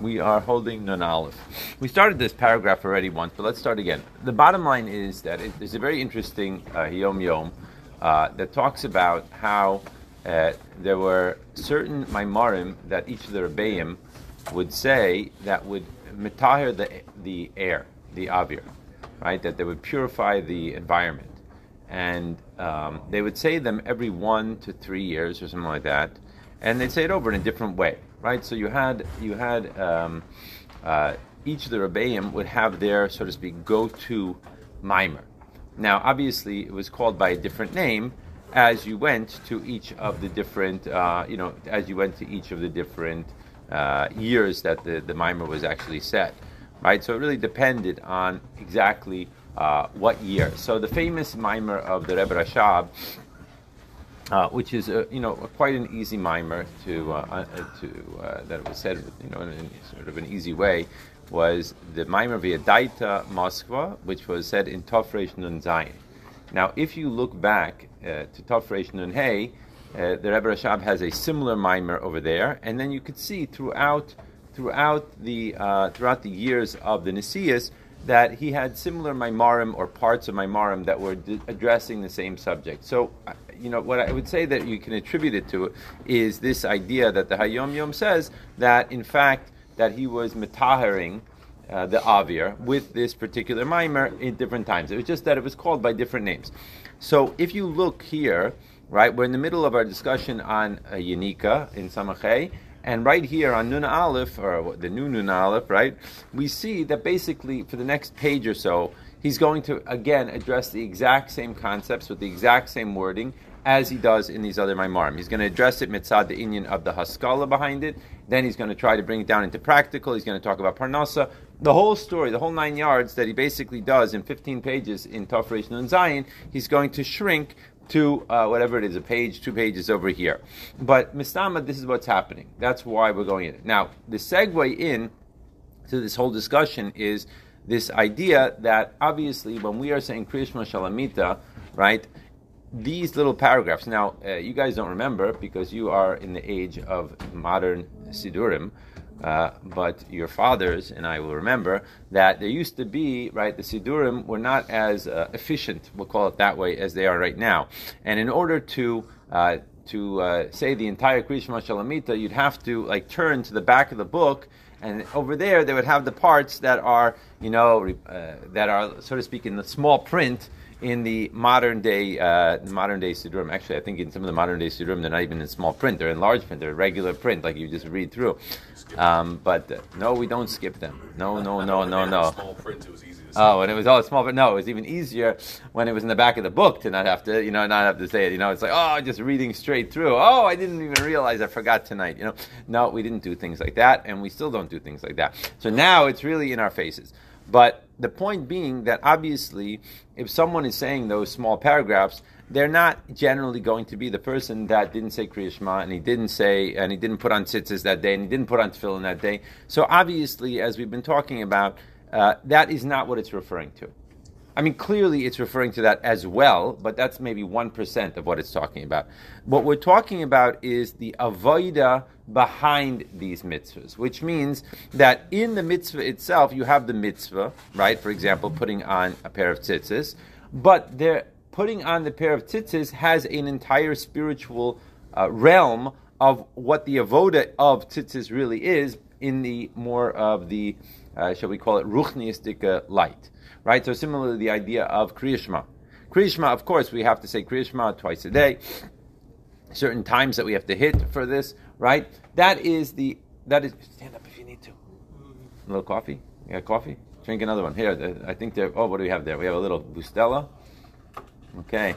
We are holding Aleph. We started this paragraph already once, but let's start again. The bottom line is that it, there's a very interesting uh, Yom Yom uh, that talks about how uh, there were certain Maimarim that each of the Rebbeim would say that would mitahir the, the air, the avir, right? That they would purify the environment. And um, they would say them every one to three years or something like that. And they'd say it over in a different way, right? So you had, you had um, uh, each of the Rebbeim would have their, so to speak, go to mimer. Now, obviously, it was called by a different name as you went to each of the different, uh, you know, as you went to each of the different uh, years that the, the mimer was actually set, right? So it really depended on exactly uh, what year. So the famous mimer of the Rebbe Rashab, uh, which is you know quite an easy mimer to uh, uh, to uh, that was said you know in, in, sort of an easy way, was the mimer via Daita Moskva, which was said in Tofresh Nun Zayin. Now, if you look back uh, to Tofresh Nun Hey, the Rebbe Rashab has a similar mimer over there, and then you could see throughout throughout the throughout the years of the Nisias that he had similar Maimarim or parts of Maimarim that were d- addressing the same subject. So, uh, you know, what I would say that you can attribute it to is this idea that the Hayom Yom says that in fact that he was metahering uh, the Avir with this particular Maimer in different times. It was just that it was called by different names. So if you look here, right, we're in the middle of our discussion on uh, Yanika in Samachay, and right here on Nun Aleph, or the new Nun Aleph, right, we see that basically for the next page or so, he's going to again address the exact same concepts with the exact same wording as he does in these other Maimarim. He's going to address it mitzad the Inyan of the Haskalah behind it. Then he's going to try to bring it down into practical. He's going to talk about Parnasa. The whole story, the whole nine yards that he basically does in 15 pages in Tafresh Nun Zayin, he's going to shrink to uh, whatever it is, a page, two pages over here. But Mistama, this is what's happening. That's why we're going in. Now, the segue in to this whole discussion is this idea that obviously when we are saying Krishma Shalamita, right, these little paragraphs. Now, uh, you guys don't remember because you are in the age of modern Sidurim. Uh, but your fathers and I will remember that there used to be, right, the Sidurim were not as uh, efficient, we'll call it that way, as they are right now. And in order to uh, to uh, say the entire Krishma Shalamita, you'd have to like turn to the back of the book, and over there they would have the parts that are, you know, uh, that are, so to speak, in the small print in the modern day uh, modern day Siddurim. Actually, I think in some of the modern day Siddurim, they're not even in small print; they're in large print. They're regular print, like you just read through. Um, but uh, no, we don't skip them. No, no, no, no, no. Small print, it was easy Oh, and it was all small, but no, it was even easier when it was in the back of the book to not have to, you know, not have to say it. You know, it's like, oh, just reading straight through. Oh, I didn't even realize I forgot tonight. You know, no, we didn't do things like that, and we still don't do things like that. So now it's really in our faces. But the point being that obviously, if someone is saying those small paragraphs, they're not generally going to be the person that didn't say Kriya Shema and he didn't say and he didn't put on tzitzis that day and he didn't put on tefillin that day. So obviously, as we've been talking about, uh, that is not what it's referring to. I mean, clearly it's referring to that as well, but that's maybe 1% of what it's talking about. What we're talking about is the avoida behind these mitzvahs, which means that in the mitzvah itself, you have the mitzvah, right? For example, putting on a pair of tzitzis, but there, putting on the pair of tzitzis has an entire spiritual uh, realm of what the avoda of tzitzis really is in the more of the, uh, shall we call it, ruchniistic uh, light right? So similarly, the idea of Kriyashma. Kriyashma, of course, we have to say Kriyashma twice a day. Certain times that we have to hit for this, right? That is the that is. Stand up if you need to. A little coffee. Got coffee? Drink another one. Here, I think there. Oh, what do we have there? We have a little Bustelo. Okay,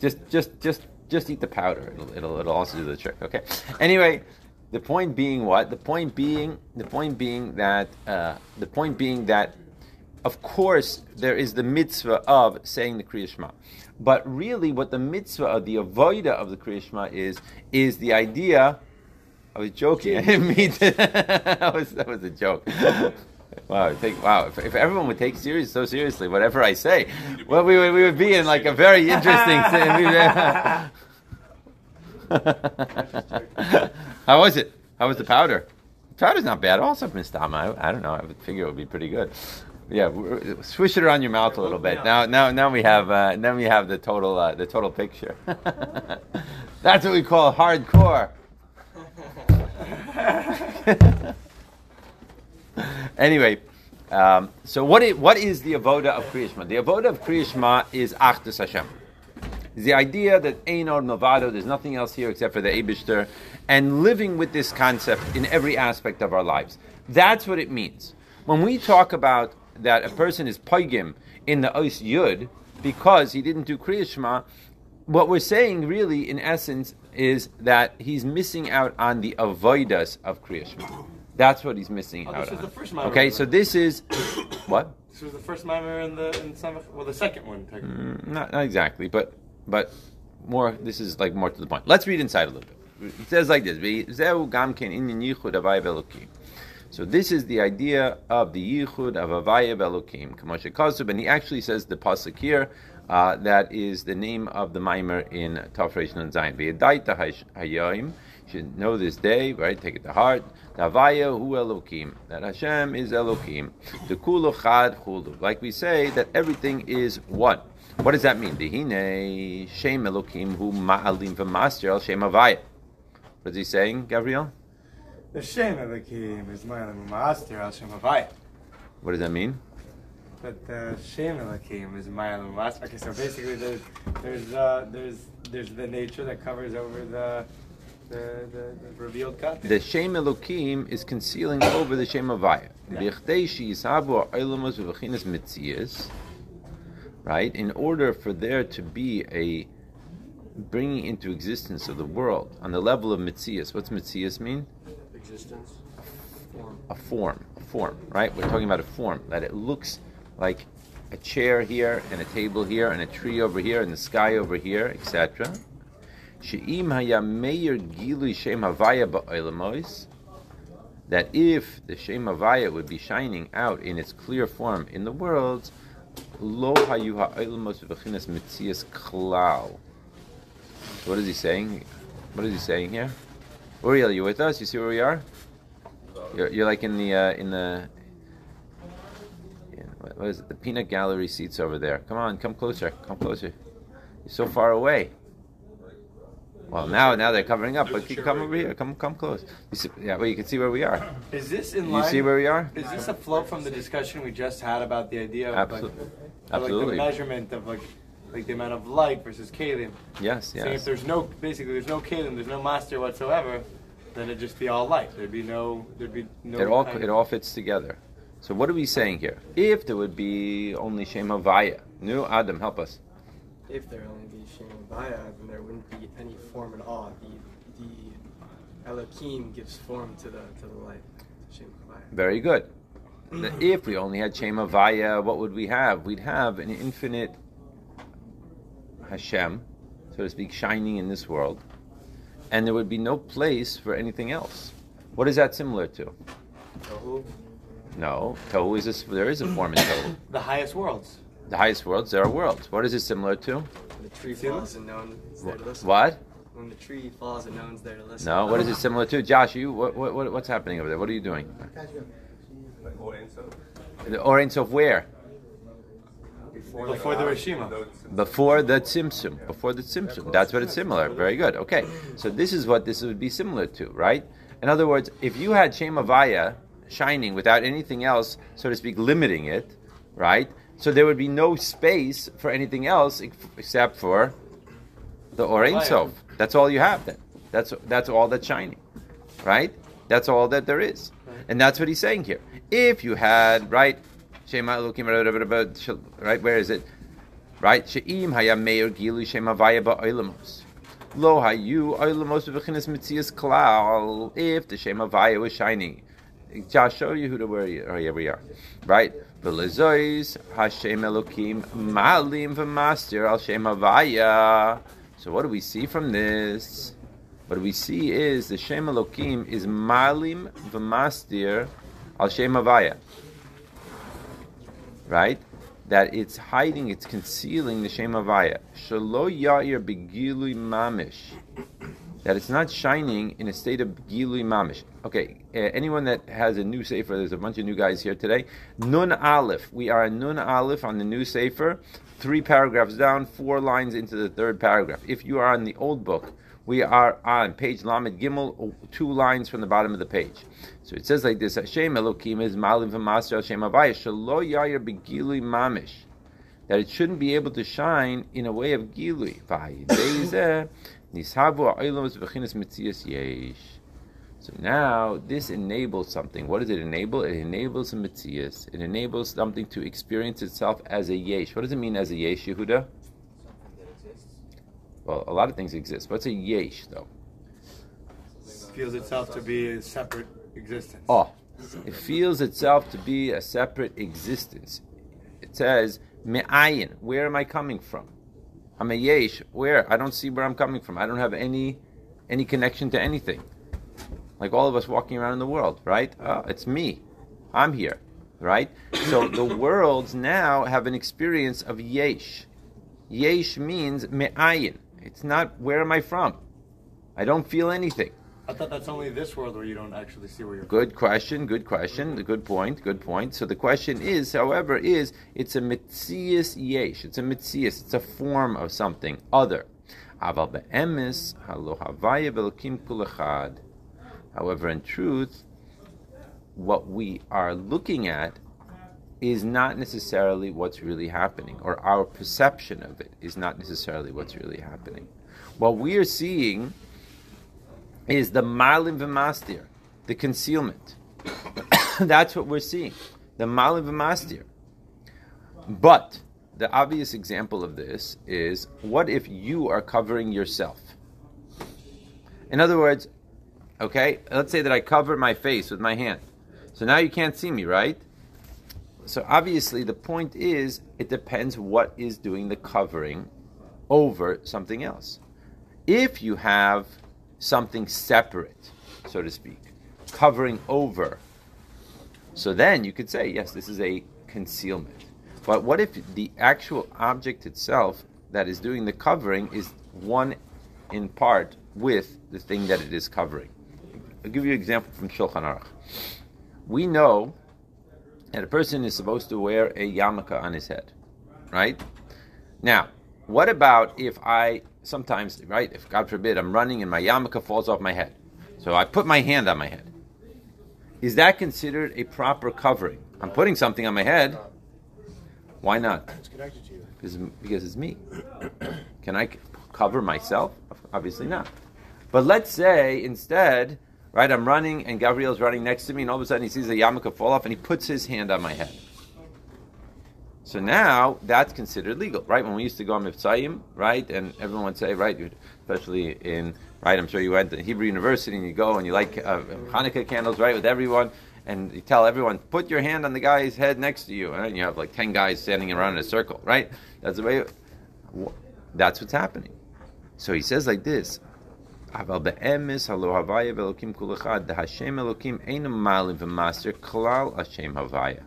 just just just just eat the powder. It'll it'll, it'll also do the trick. Okay. Anyway, the point being what? The point being the point being that uh, the point being that of course, there is the mitzvah of saying the Kriya Shema. But really, what the mitzvah of the avoida of the Kriya Shema is, is the idea. I was joking. I didn't mean to. that, was, that was a joke. Wow, take, wow! If, if, everyone would take serious so seriously whatever I say, well, we would, we would be in like a very interesting. How was it? How was the powder? The powder's not bad. Also, mistama. I, I don't know. I would figure it would be pretty good. Yeah, swish it around your mouth a little bit. Now, now, now we have uh, now we have the total uh, the total picture. That's what we call hardcore. anyway, um, so what is, what is the avoda of Kriyishma? The avoda of Kriyishma is Achdus Hashem. It's the idea that Einor Novado, there's nothing else here except for the Abishter, and living with this concept in every aspect of our lives. That's what it means. When we talk about that a person is Paigim in the Ois Yud because he didn't do Kriyishma, what we're saying really, in essence, is that he's missing out on the avoidas of Kriyishma. That's what he's missing Oh, out on. okay, so this is what? This was the first mimer in the in Samach, well, the second one. Mm, Not, not exactly, but but more. This is like more to the point. Let's read inside a little bit. It says like this: So this is the idea of the yichud of avaya belokim. Kamoshe Kasub, and he actually says the pasuk here. Uh, that is the name of the mimer in Tafresh Nun Zayin. V'yedaita hayayim. You should know this day, right? Take it to heart. Davaya hu Elokim. That Hashem is Elokim. The kulu chad chulu. Like we say, that everything is one. What does that mean? Dehine Shem Elokim hu ma'alim v'master el Shem Avaya. What is he saying, Gabriel? The Shem Elokim is my master al Shem. What does that mean? But the Shem Elokim is my master. Okay, so basically there's there's uh, there's there's the nature that covers over the the, the, the revealed content. The Shem Elokim is concealing over the Shem Avaya. B'chdei sheyisabu ha'olamos v'v'chinas mitzias. Right? In order for there to be a bringing into existence of the world on the level of mitzias. What's mitzias mean? Existence. Form. a form, a form, right? We're talking about a form that it looks like a chair here and a table here and a tree over here and the sky over here, etc. That if the shem havaya would be shining out in its clear form in the world, lo what is he saying? What is he saying here? Uriel, you with us? You see where we are? You're, you're like in the uh, in the yeah, what, what is it? The peanut gallery seats over there. Come on, come closer. Come closer. You're so far away. Well, now now they're covering up, but keep, come over here. Come come close. You see, yeah, well, you can see where we are. Is this in You line? see where we are? Is this a flow from the discussion we just had about the idea of like, of, like Absolutely. the measurement of like like the amount of light versus kalim? Yes, Saying if there's no basically there's no kalim, there's no master whatsoever, then it'd just be all light. There'd be no there'd be no. It all it all fits together. So what are we saying here? If there would be only Shem Havaya, new Adam, help us. If there only be Shem Havaya, then there wouldn't be any form at all. The the Elohim gives form to the to the light. Shem and Very good. If we only had Shem Havaya, what would we have? We'd have an infinite Hashem, so to speak, shining in this world, and there would be no place for anything else. What is that similar to? Tohu. No, Tohu is a, there is a form in Tohu. the highest worlds. The highest worlds, there are worlds. What is it similar to? The tree falls and no one's there to listen. What? When the tree falls and no one's there to listen. No, what is it similar to? Josh, you what, what, what- what's happening over there? What are you doing? The Orange of where? Before, Before the the Rishima. Before the Tzimtzum. Before the Tzimtzum. That's what it's similar. Very good. Okay. So this is what this would be similar to, right? In other words, if you had Shem Avaya shining without anything else, so to speak, limiting it, right? So there would be no space for anything else except for the Orein Sof. That's all you have then. That's that's all that's shining. Right? That's all that there is. And that's what he's saying here. If you had, right, Shema Elokim, right, where is it? Right? She'im haya meir gilu shema vaya ba'olamos. Lo hayu olamos v'chinas mitzias klal. If the shema vaya was shining. Josh, show you who to where you, oh, here we are. Right? V'lezois Hashem Elokim malim v'master al shema vaya. So what do we see from this? What we see is the Shem Elokim is malim v'mastir al Shem Havaya. Right? That it's hiding, it's concealing the Shem Havaya. Shalo ya'ir begilui mamish. that it's not shining in a state of gilui mamish. Okay, uh, anyone that has a new sefer, there's a bunch of new guys here today. Nun Aleph. We are a Nun Aleph on the new sefer, three paragraphs down, four lines into the third paragraph. If you are on the old book, we are on page Lamed Gimel, two lines from the bottom of the page. So it says like this: Hashem Elokim is Malim v'Master Hashem Avaya Shalo Yair Begilui Mamish. That it shouldn't be able to shine in a way of Gilui. So now this enables something. What does it enable? It enables a mitzias. It enables something to experience itself as a yesh. What does it mean as a yesh, Yehuda? Well, a lot of things exist. What's a yesh, though? Feels itself to be a separate existence. Oh, it feels itself to be a separate existence. It says, me'ayin, where am I coming from? I'm a yesh, where? I don't see where I'm coming from. I don't have any any connection to anything. Like all of us walking around in the world, right? Oh, it's me. I'm here, right? So the worlds now have an experience of yesh. Yesh means me'ayin. It's not where am I from? I don't feel anything. I thought that's only this world where you don't actually see where you're Good question, good question, mm-hmm. good point, good point. So the question is, however, is it's a mitzias yesh. It's a mitzias. It's a form of something other. Aval be'emes halo havaya velokim. However, in truth, what we are looking at is not necessarily what's really happening, or our perception of it is not necessarily what's really happening. What we are seeing is the malim v'mastir, the concealment. That's what we're seeing, the malim v'mastir. But the obvious example of this is what if you are covering yourself? In other words, okay, let's say that I cover my face with my hand. So now you can't see me, right? So obviously the point is it depends what is doing the covering over something else. If you have something separate, so to speak, covering over. So then you could say, yes, this is a concealment. But what if the actual object itself that is doing the covering is one in part with the thing that it is covering? I'll give you an example from Shulchan Aruch. We know that a person is supposed to wear a yarmulke on his head, right? Now, what about if I sometimes, right, if God forbid I'm running and my yarmulke falls off my head? So I put my hand on my head. Is that considered a proper covering? I'm putting something on my head. Why not? It's connected to you. Because, because it's me. Can I cover myself? Obviously not. But let's say instead, right, I'm running and Gabriel's running next to me, and all of a sudden he sees the yarmulke fall off and he puts his hand on my head. So now that's considered legal, right? When we used to go on Miftzayim, right, and everyone would say, right, especially in, right, I'm sure you went to Hebrew University and you go and you like uh, Hanukkah candles, right, with everyone, and you tell everyone, put your hand on the guy's head next to you, and you have like 10 guys standing around in a circle, right? That's the way, that's what's happening. So he says like this, אבל באמס הלא הוויה ואלוקים כל אחד, דהשם אלוקים אינו מעלים ומאסר כלל השם הוויה.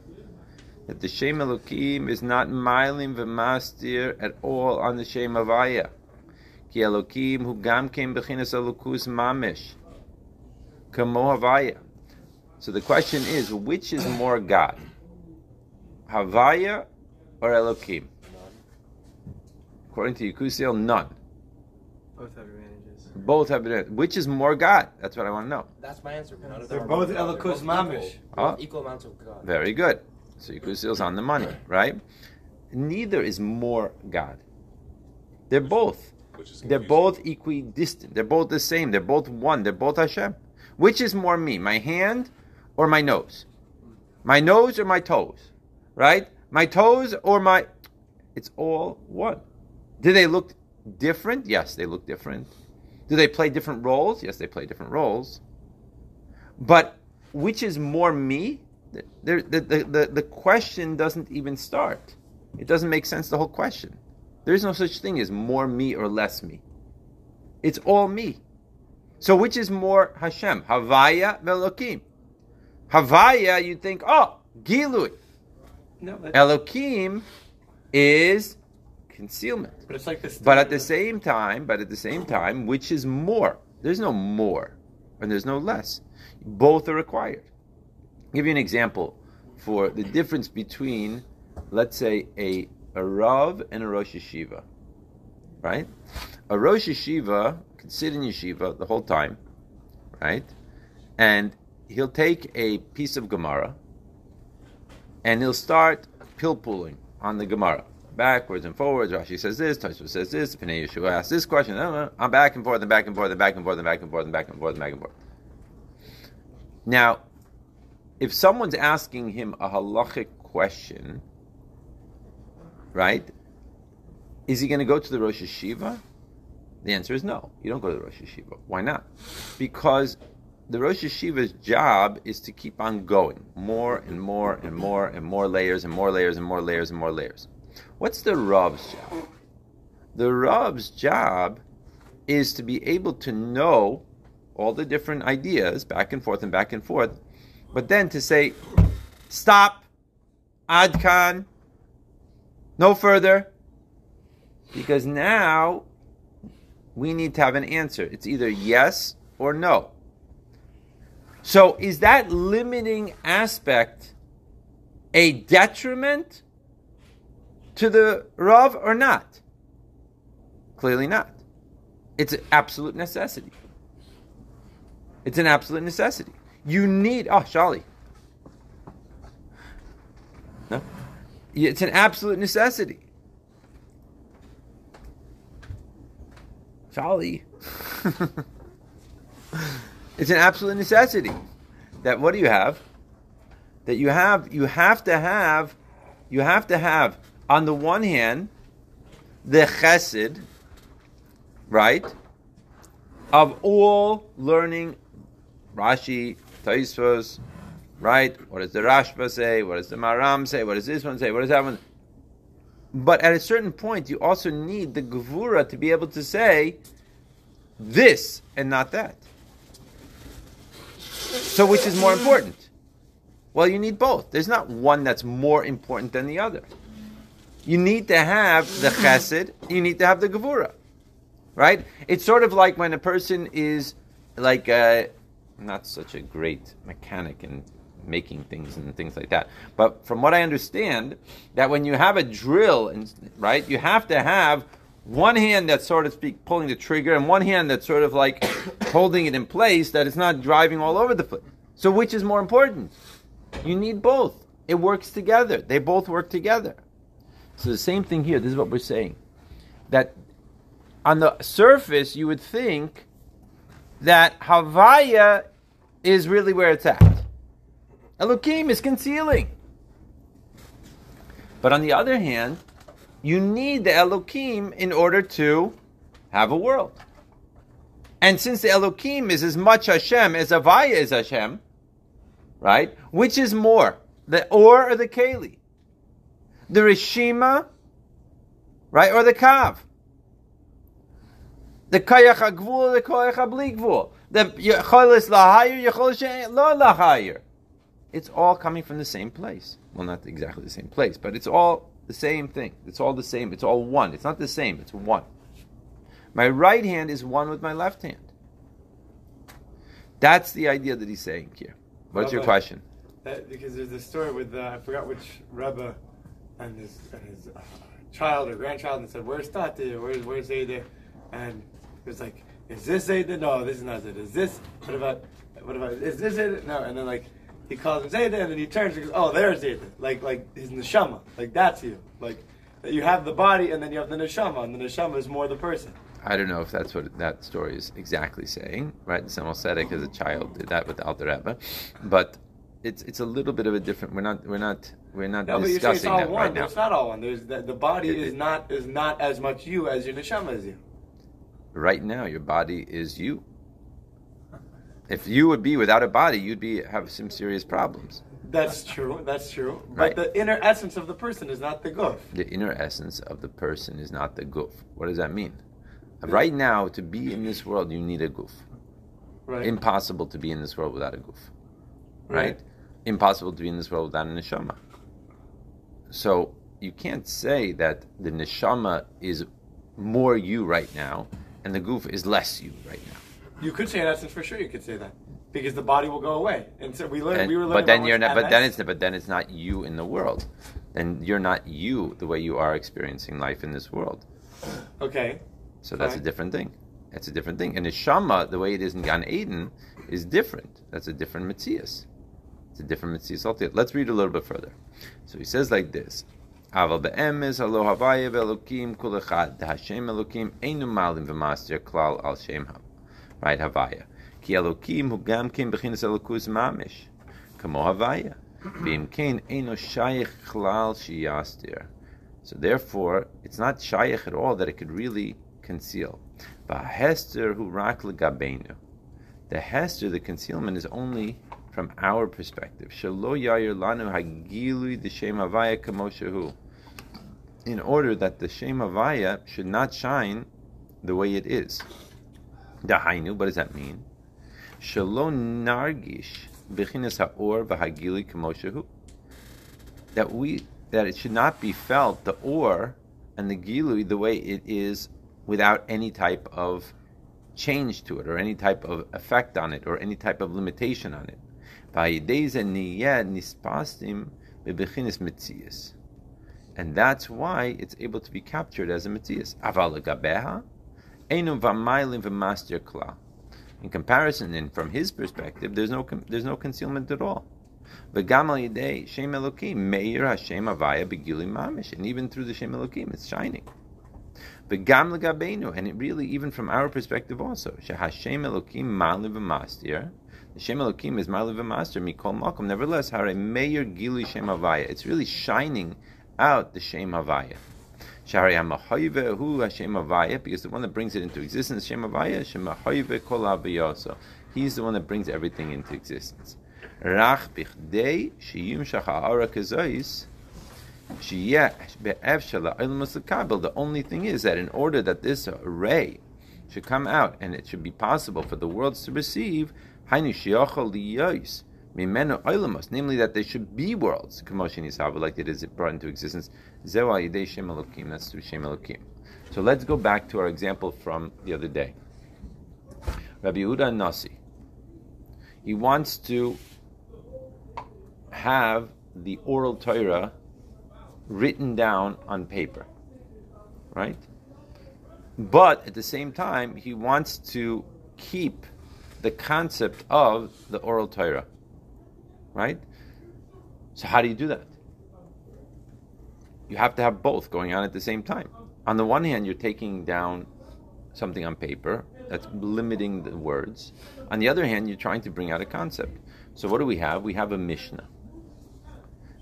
That the Shem Elokim is not milim v'mastir at all on the Shem Havaya. Ki Elokim hu gam kem bechinas elokus mamish. Kamo Havaya. So the question is, which is more God? Havaya or Elokim? According to Yekusiel, none. Both have advantages. both have been. Which is more God? That's what I want to know. That's my answer. None of They're both God. They're elokus both mamish. equal. Ah. Equal amounts of God. Very good. So Yekusiel's on the money, right? Neither is more God. They're both. Which is They're both equidistant. They're both the same. They're both one. They're both Hashem. Which is more me, my hand or my nose? My nose or my toes? Right? My toes or my. It's all one. Do they look different? Yes, they look different. Do they play different roles? Yes, they play different roles. But which is more me? The, the, the, the, the question doesn't even start. It doesn't make sense, the whole question. There is no such thing as more me or less me. It's all me. So which is more Hashem? Havaya velokim. Havaya, you think, oh, Gilui. No, Elokim is concealment. but it's like this. But at the same time, but at the same time, which is more? There's no more and there's no less. Both are required. I'll give you an example for the difference between, let's say, a, a Rav and a Rosh Yeshiva. Right? A Rosh Yeshiva can sit in yeshiva the whole time, right? And he'll take a piece of Gemara and he'll start pilpulling on the Gemara. Backwards and forwards. Rashi says this, Tosfos says this, Pnei Yeshua asks this question. I'm back and forth and back and forth and back and forth and back and forth and back and forth and back and forth. Now, if someone's asking him a halachic question, right? Is he going to go to the Rosh Yeshiva? The answer is no. You don't go to the Rosh Yeshiva. Why not? Because the Rosh Yeshiva's job is to keep on going, more and more and more and more layers and more layers and more layers and more layers. What's the Rav's job? The Rav's job is to be able to know all the different ideas back and forth and back and forth, but then to say, stop, Adkan, no further, because now we need to have an answer. It's either yes or no. So is that limiting aspect a detriment to the Rav or not? Clearly not. It's an absolute necessity. It's an absolute necessity. You need, oh, Shali. No? It's an absolute necessity. Shali. it's an absolute necessity. That what do you have? That you have you have to have you have to have on the one hand the chesed, right? Of all learning Rashi, Tosfos, right? What does the Rashba say? What does the Maram say? What does this one say? What does that one? But at a certain point, you also need the Gevura to be able to say this and not that. So, which is more important? Well, you need both. There's not one that's more important than the other. You need to have the chesed, you need to have the Gevura. Right? It's sort of like when a person is like uh, not such a great mechanic in making things and things like that. But from what I understand, that when you have a drill, and right, you have to have one hand that's sort of speak pulling the trigger, and one hand that's sort of like holding it in place, that it's not driving all over the place. So which is more important? You need both. It works together. They both work together. So the same thing here. This is what we're saying. That on the surface, you would think that Havaya is really where it's at. Elohim is concealing. But on the other hand, you need the Elohim in order to have a world. And since the Elohim is as much Hashem as Avaya is Hashem, right? Which is more, the Or or the Keli? The Rishima, right? Or the Kav? The Koyach HaGvul or the Koyach HaBli The Yecholis Lahayir, Yecholis Lo Lahayir. It's all coming from the same place. Well, not exactly the same place, but it's all the same thing. It's all the same. It's all one. It's not the same, it's one. My right hand is one with my left hand. That's the idea that he's saying here. What's your question? uh, because there's a story with uh, I forgot which Rebbe and his and his uh, child or grandchild and said, "Where's Tati? Where's where's Zayda?" And it was like, "Is this Zayda? No, this is not Zayda. Is this? What about? What about? Is this Zayda? No." And then like he calls him Zayda, and then he turns and goes, "Oh, there's Zayda. Like like his neshama. Like that's you. Like that you have the body, and then you have the neshama, and the neshama is more the person." I don't know if that's what that story is exactly saying, right? Tzemach Tzedek as a child did that with the Alter Rebbe, but it's it's a little bit of a different. We're not we're not we're not No, but you're saying it's discussing all that one. right now. It's not all one. There's the, the body It- is it- not is not as much you as your neshama is you. Right now, your body is you. If you would be without a body, you'd be have some serious problems. That's true. That's true. Right. But the inner essence of the person is not the goof. The inner essence of the person is not the goof. What does that mean? Right now, to be in this world, you need a goof. Right. Impossible to be in this world without a goof. Right? Right. Impossible to be in this world without a neshama. So you can't say that the neshama is more you right now and the goof is less you right now. You could say in essence for sure. You could say that because the body will go away, and so we learned. And- we were but then you're not. But then it's but then it's not you in the world. and you're not you the way you are experiencing life in this world. okay. So that's a different thing. That's a different thing. And the Shama, the way it is in Gan Eden, is different. That's a different Metzias. A different altogether. Let's read a little bit further. So he says like this. Aval be'emes alo havaya ve'elokim kul echad. The Hashem elokim einu malim v'master klal al shem. Right, havaya. Ki elokim hu gam ken bechinas elokus mamish. Kamo havaya. V'im ken einu shayich klal shiyastir. So therefore, it's not shayach at all that it could really conceal. Hester who rak legabenu. The hester, the concealment, is only from our perspective. In order that the shem havaya should not shine the way it is. Dahainu, what does that mean? Shalo nargish bechinas haor v'hagilui kamoshahu. That we that it should not be felt the or and the gilui the way it is without any type of change to it or any type of effect on it or any type of limitation on it. And that's why it's able to be captured as a mitzias. In comparison, and from his perspective, there's no there's no concealment at all. V'gam yidei Hashem Avaya begili mamish, and even through the Shem Elokim, it's shining. V'gam legabeinu, and it really, even from our perspective also, shehashem Elokim ma'aliv v'mastir, the Shem Elokim is ma'aliv v'mastir mikol makom. Nevertheless, hare meir gili Shem Havaya, it's really shining out the Shem Havaya. Shari hamahoyve hu Hashem Havaya, because the one that brings it into existence, Shem Havaya, Shem kol haviyoso. He's the one that brings everything into existence. Rach bichdei shiyum shacha'ara kazois, The only thing is that in order that this array should come out and it should be possible for the worlds to receive, namely that there should be worlds, like it is brought into existence, that's. So let's go back to our example from the other day. Rabbi Yehuda Nasi, he wants to have the oral Torah written down on paper, right? But at the same time, he wants to keep the concept of the oral Torah, right? So how do you do that? You have to have both going on at the same time. On the one hand, you're taking down something on paper that's limiting the words. On the other hand, you're trying to bring out a concept. So what do we have? We have a Mishnah.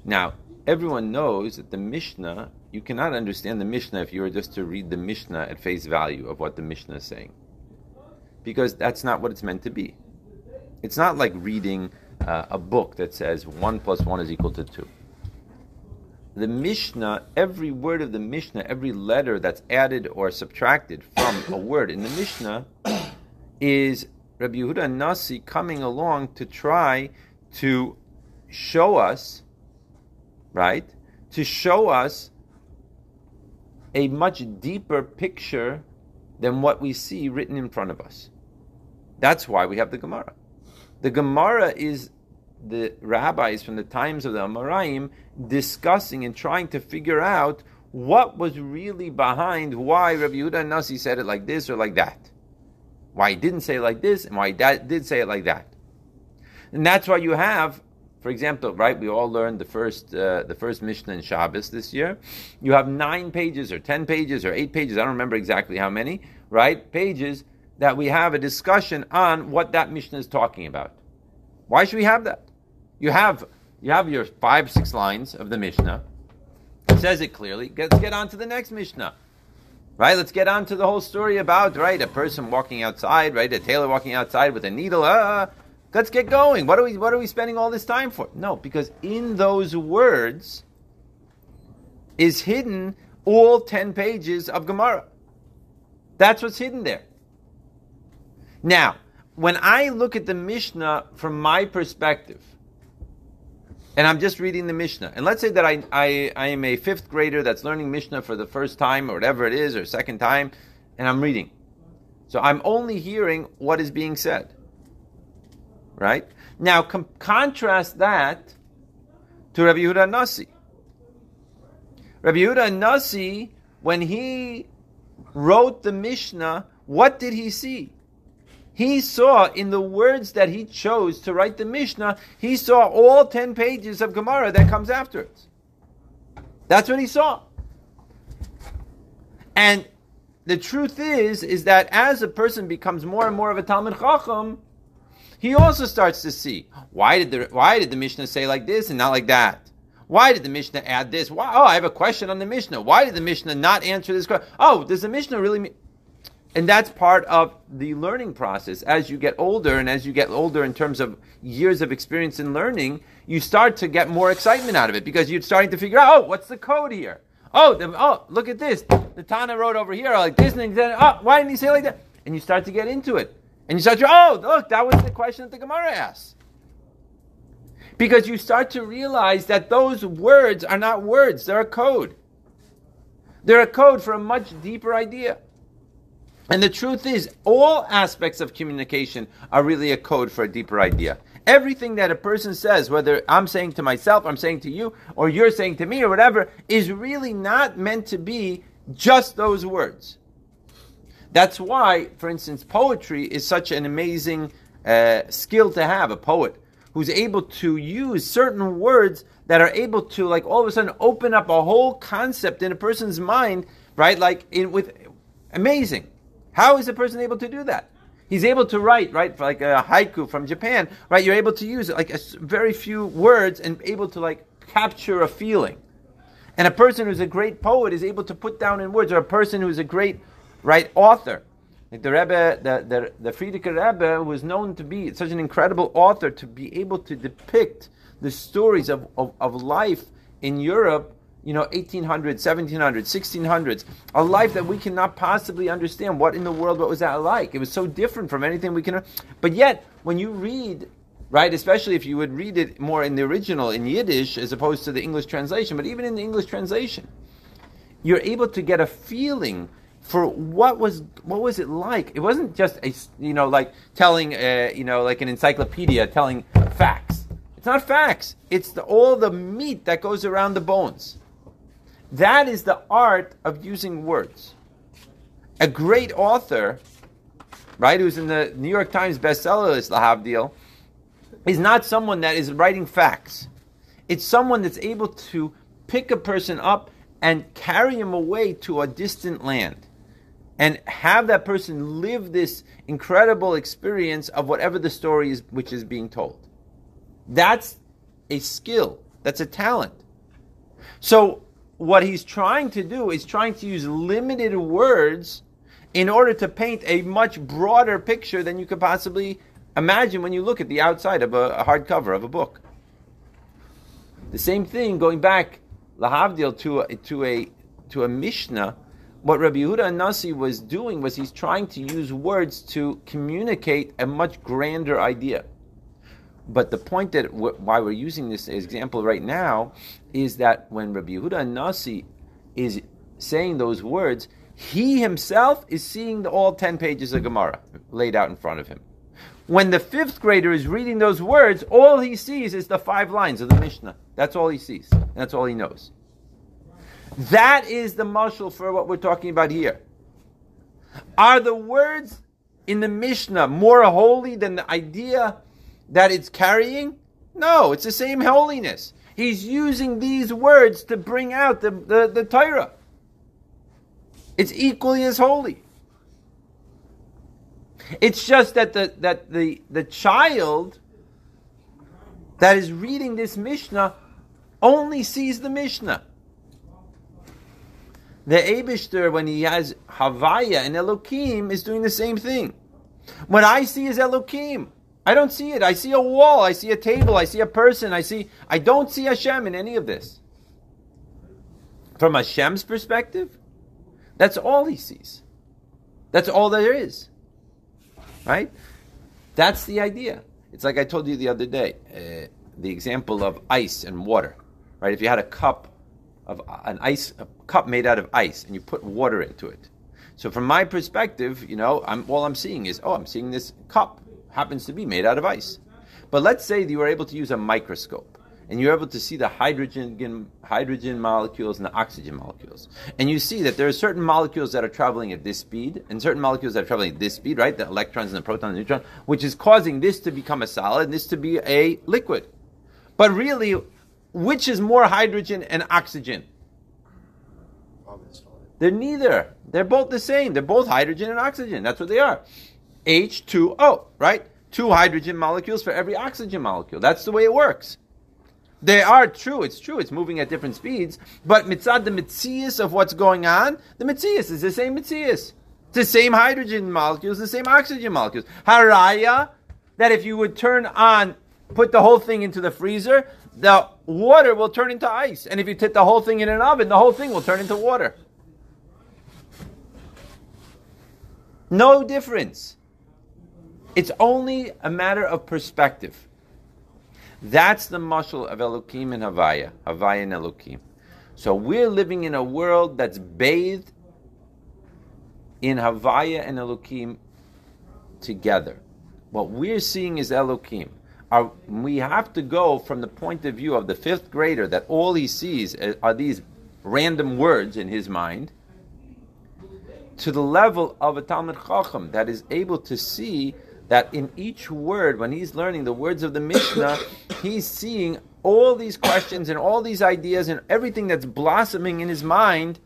Now, everyone knows that the Mishnah, you cannot understand the Mishnah if you were just to read the Mishnah at face value of what the Mishnah is saying. Because that's not what it's meant to be. It's not like reading uh, a book that says 1 plus 1 is equal to 2. The Mishnah, every word of the Mishnah, every letter that's added or subtracted from a word in the Mishnah is Rabbi Yehuda Nasi coming along to try to show us, right? To show us a much deeper picture than what we see written in front of us. That's why we have the Gemara. The Gemara is the rabbis from the times of the Amoraim discussing and trying to figure out what was really behind why Rabbi Yehuda Nasi said it like this or like that. Why he didn't say it like this and why he did say it like that. And that's why you have, for example, right? We all learned the first uh, the first Mishnah in Shabbos this year. You have nine pages or ten pages or eight pages. I don't remember exactly how many. Right? Pages that we have a discussion on what that Mishnah is talking about. Why should we have that? You have you have your five six lines of the Mishnah. It says it clearly. Let's get on to the next Mishnah. Right? Let's get on to the whole story about right a person walking outside, right? A tailor walking outside with a needle. Uh, let's get going. What are we what are we spending all this time for? No, because in those words is hidden all ten pages of Gemara. That's what's hidden there. Now, when I look at the Mishnah from my perspective, and I'm just reading the Mishnah, and let's say that I, I, I am a fifth grader that's learning Mishnah for the first time, or whatever it is, or second time, and I'm reading. So I'm only hearing what is being said. Right? Now, com- contrast that to Rabbi Yehuda Nasi. Rabbi Yehuda Nasi, when he wrote the Mishnah, what did he see? He saw in the words that he chose to write the Mishnah, he saw all 10 pages of Gemara that comes after it. That's what he saw. And the truth is, is that as a person becomes more and more of a Talmud Chacham, he also starts to see why did the why did the Mishnah say like this and not like that? Why did the Mishnah add this? Why, oh, I have a question on the Mishnah. Why did the Mishnah not answer this question? Oh, does the Mishnah really mean? And that's part of the learning process. As you get older, and as you get older in terms of years of experience in learning, you start to get more excitement out of it because you're starting to figure out, oh, what's the code here? Oh, the, oh, look at this. The Tana wrote over here like this, and then, oh, why didn't he say like that? And you start to get into it. And you start to, oh, look, that was the question that the Gemara asked. Because you start to realize that those words are not words, they're a code. They're a code for a much deeper idea. And the truth is, all aspects of communication are really a code for a deeper idea. Everything that a person says, whether I'm saying to myself, I'm saying to you, or you're saying to me, or whatever, is really not meant to be just those words. That's why, for instance, poetry is such an amazing uh, skill to have, a poet who's able to use certain words that are able to, like, all of a sudden open up a whole concept in a person's mind, right? Like, in, with amazing. How is a person able to do that? He's able to write, right, for like a haiku from Japan, right? You're able to use like a very few words and able to like capture a feeling. And a person who's a great poet is able to put down in words, or a person who's a great, right, author. Like the Rebbe, the, the, the Frierdiker Rebbe was known to be such an incredible author to be able to depict the stories of, of, of life in Europe you know, 1800s, 1700s, 1600s, a life that we cannot possibly understand. What in the world, what was that like? It was so different from anything we can. But yet, when you read, right, especially if you would read it more in the original, in Yiddish, as opposed to the English translation, but even in the English translation, you're able to get a feeling for what was what was it like. It wasn't just a you know like telling uh, you know like an encyclopedia telling facts. It's not facts. It's the, all the meat that goes around the bones. That is the art of using words. A great author, right, who's in the New York Times bestseller list, Lahavdil, is not someone that is writing facts. It's someone that's able to pick a person up and carry him away to a distant land and have that person live this incredible experience of whatever the story is which is being told. That's a skill. That's a talent. So what he's trying to do is trying to use limited words in order to paint a much broader picture than you could possibly imagine when you look at the outside of a, a hardcover of a book. The same thing, going back lahavdil to a, to a to a mishnah, what Rabbi Yehuda Nasi was doing was he's trying to use words to communicate a much grander idea. But the point that w- why we're using this example right now is that when Rabbi Yehuda Nasi is saying those words, he himself is seeing the, all 10 pages of Gemara laid out in front of him. When the fifth grader is reading those words, all he sees is the five lines of the Mishnah. That's all he sees. That's all he knows. That is the muscle for what we're talking about here. Are the words in the Mishnah more holy than the idea that it's carrying? No, it's the same holiness. He's using these words to bring out the, the, the Torah. It's equally as holy. It's just that the that the, the child that is reading this Mishnah only sees the Mishnah. The Abishter, when he has Havaya and Elokim, is doing the same thing. What I see is Elokim. I don't see it. I see a wall. I see a table. I see a person. I see. I don't see Hashem in any of this. From Hashem's perspective, that's all he sees. That's all there is. Right? That's the idea. It's like I told you the other day, uh, the example of ice and water. Right? If you had a cup of an ice, a cup made out of ice, and you put water into it, So from my perspective, you know, I'm, all I'm seeing is, oh, I'm seeing this cup happens to be made out of ice. But let's say you were able to use a microscope and you're able to see the hydrogen hydrogen molecules and the oxygen molecules. And you see that there are certain molecules that are traveling at this speed and certain molecules that are traveling at this speed, right? The electrons and the protons and the neutrons, which is causing this to become a solid and this to be a liquid. But really, which is more hydrogen and oxygen? They're neither. They're both the same. They're both hydrogen and oxygen. That's what they are. H2O, right? Two hydrogen molecules for every oxygen molecule. That's the way it works. They are true. It's true. It's moving at different speeds. But mitzad the mitzias of what's going on, the mitzias is the same mitzias. It's the same hydrogen molecules, the same oxygen molecules. Haraya, that if you would turn on, put the whole thing into the freezer, the water will turn into ice. And if you put the whole thing in an oven, the whole thing will turn into water. No difference. It's only a matter of perspective. That's the mashal of Elokim and Havaya, Havaya and Elokim. So we're living in a world that's bathed in Havaya and Elokim together. What we're seeing is Elokim. Our, we have to go from the point of view of the fifth grader that all he sees are these random words in his mind to the level of a Talmud Chacham that is able to see that in each word, when he's learning the words of the Mishnah, he's seeing all these questions and all these ideas and everything that's blossoming in his mind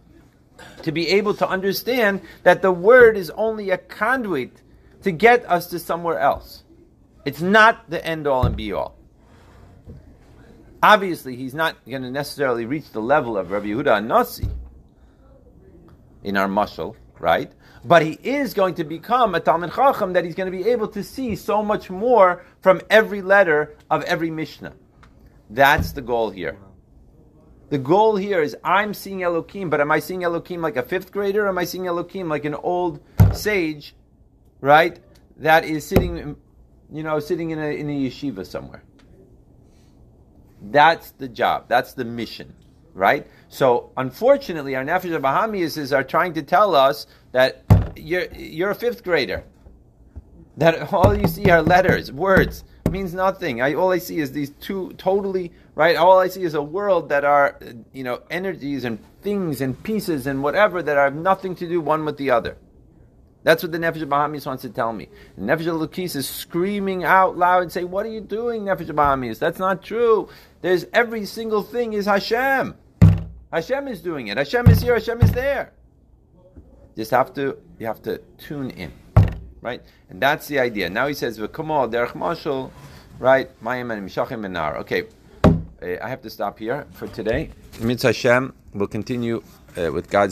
to be able to understand that the word is only a conduit to get us to somewhere else. It's not the end all and be all. Obviously, he's not going to necessarily reach the level of Rabbi Yehuda Nasi in our mushal, right? But he is going to become a Talmud Chacham that he's going to be able to see so much more from every letter of every Mishnah. That's the goal here. The goal here is I'm seeing Elokim, but am I seeing Elokim like a fifth grader? Or am I seeing Elokim like an old sage, right? That is sitting, you know, sitting in a, in a yeshiva somewhere. That's the job. That's the mission, right? So unfortunately, our Nefesh is are trying to tell us that you're, you're a fifth grader. That all you see are letters, words, means nothing. I, all I see is these two totally, right? All I see is a world that are, you know, energies and things and pieces and whatever that have nothing to do one with the other. That's what the Nefesh Bahamis wants to tell me. The Nefesh Elokis is screaming out loud and say, What are you doing, Nefesh Bahamis? That's not true. There's every single thing is Hashem. Hashem is doing it. Hashem is here. Hashem is there. Just have to you have to tune in, right? And that's the idea. Now he says v'kamal derech mashal, right? Mayim mishachim menar. Okay, I have to stop here for today. Mitzvah Hashem. We'll continue uh, with God's.